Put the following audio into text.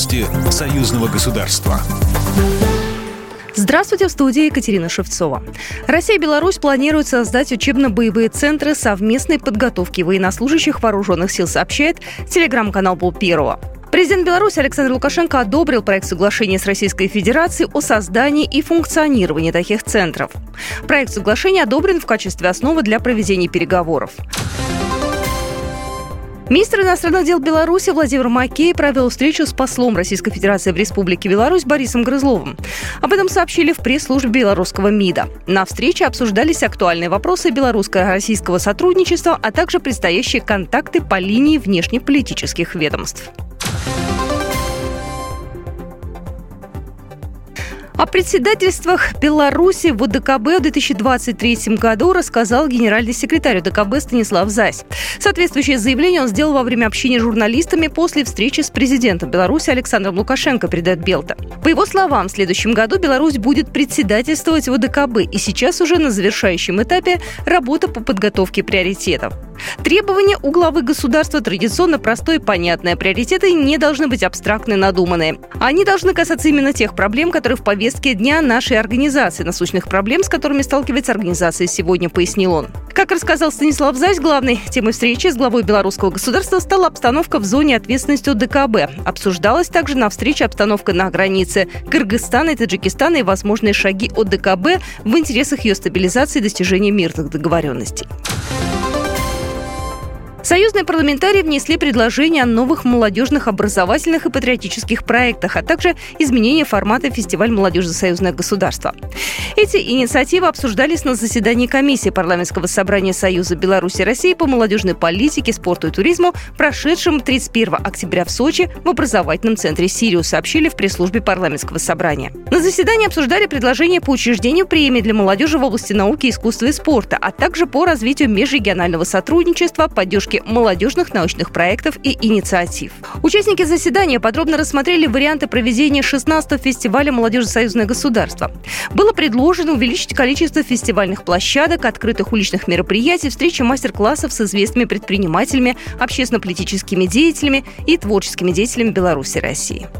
Новости союзного государства. Здравствуйте, в студии Екатерина Шевцова. Россия и Беларусь планируют создать учебно-боевые центры совместной подготовки военнослужащих вооруженных сил, сообщает телеграм-канал Пол Первого. Президент Беларуси Александр Лукашенко одобрил проект соглашения с Российской Федерацией о создании и функционировании таких центров. Проект соглашения одобрен в качестве основы для проведения переговоров. Министр иностранных дел Беларуси Владимир Макей провел встречу с послом Российской Федерации в Республике Беларусь Борисом Грызловым. Об этом сообщили в пресс-службе белорусского МИДа. На встрече обсуждались актуальные вопросы белорусско-российского сотрудничества, а также предстоящие контакты по линии внешнеполитических ведомств. О председательствах Беларуси в ОДКБ в 2023 году рассказал генеральный секретарь ОДКБ Станислав Зась. Соответствующее заявление он сделал во время общения с журналистами после встречи с президентом Беларуси Александром Лукашенко, передает Белта. По его словам, в следующем году Беларусь будет председательствовать в ОДКБ, и сейчас уже на завершающем этапе работа по подготовке приоритетов. Требования у главы государства традиционно простое и понятное. Приоритеты не должны быть абстрактны надуманные. Они должны касаться именно тех проблем, которые в повестке дня нашей организации, насущных проблем, с которыми сталкивается организация сегодня, пояснил он. Как рассказал Станислав Зась, главной темой встречи с главой белорусского государства стала обстановка в зоне ответственности ДКБ. Обсуждалась также на встрече обстановка на границе Кыргызстана и Таджикистана и возможные шаги от ДКБ в интересах ее стабилизации и достижения мирных договоренностей. Союзные парламентарии внесли предложение о новых молодежных образовательных и патриотических проектах, а также изменение формата фестиваль молодежи союзное государство. Эти инициативы обсуждались на заседании комиссии парламентского собрания Союза Беларуси и России по молодежной политике, спорту и туризму, прошедшем 31 октября в Сочи в образовательном центре «Сириус», сообщили в пресс-службе парламентского собрания. На заседании обсуждали предложения по учреждению премии для молодежи в области науки, искусства и спорта, а также по развитию межрегионального сотрудничества, поддержки молодежных научных проектов и инициатив. Участники заседания подробно рассмотрели варианты проведения 16-го фестиваля молодежи союзное государство. Было предложено увеличить количество фестивальных площадок, открытых уличных мероприятий, встречи мастер-классов с известными предпринимателями, общественно-политическими деятелями и творческими деятелями Беларуси и России.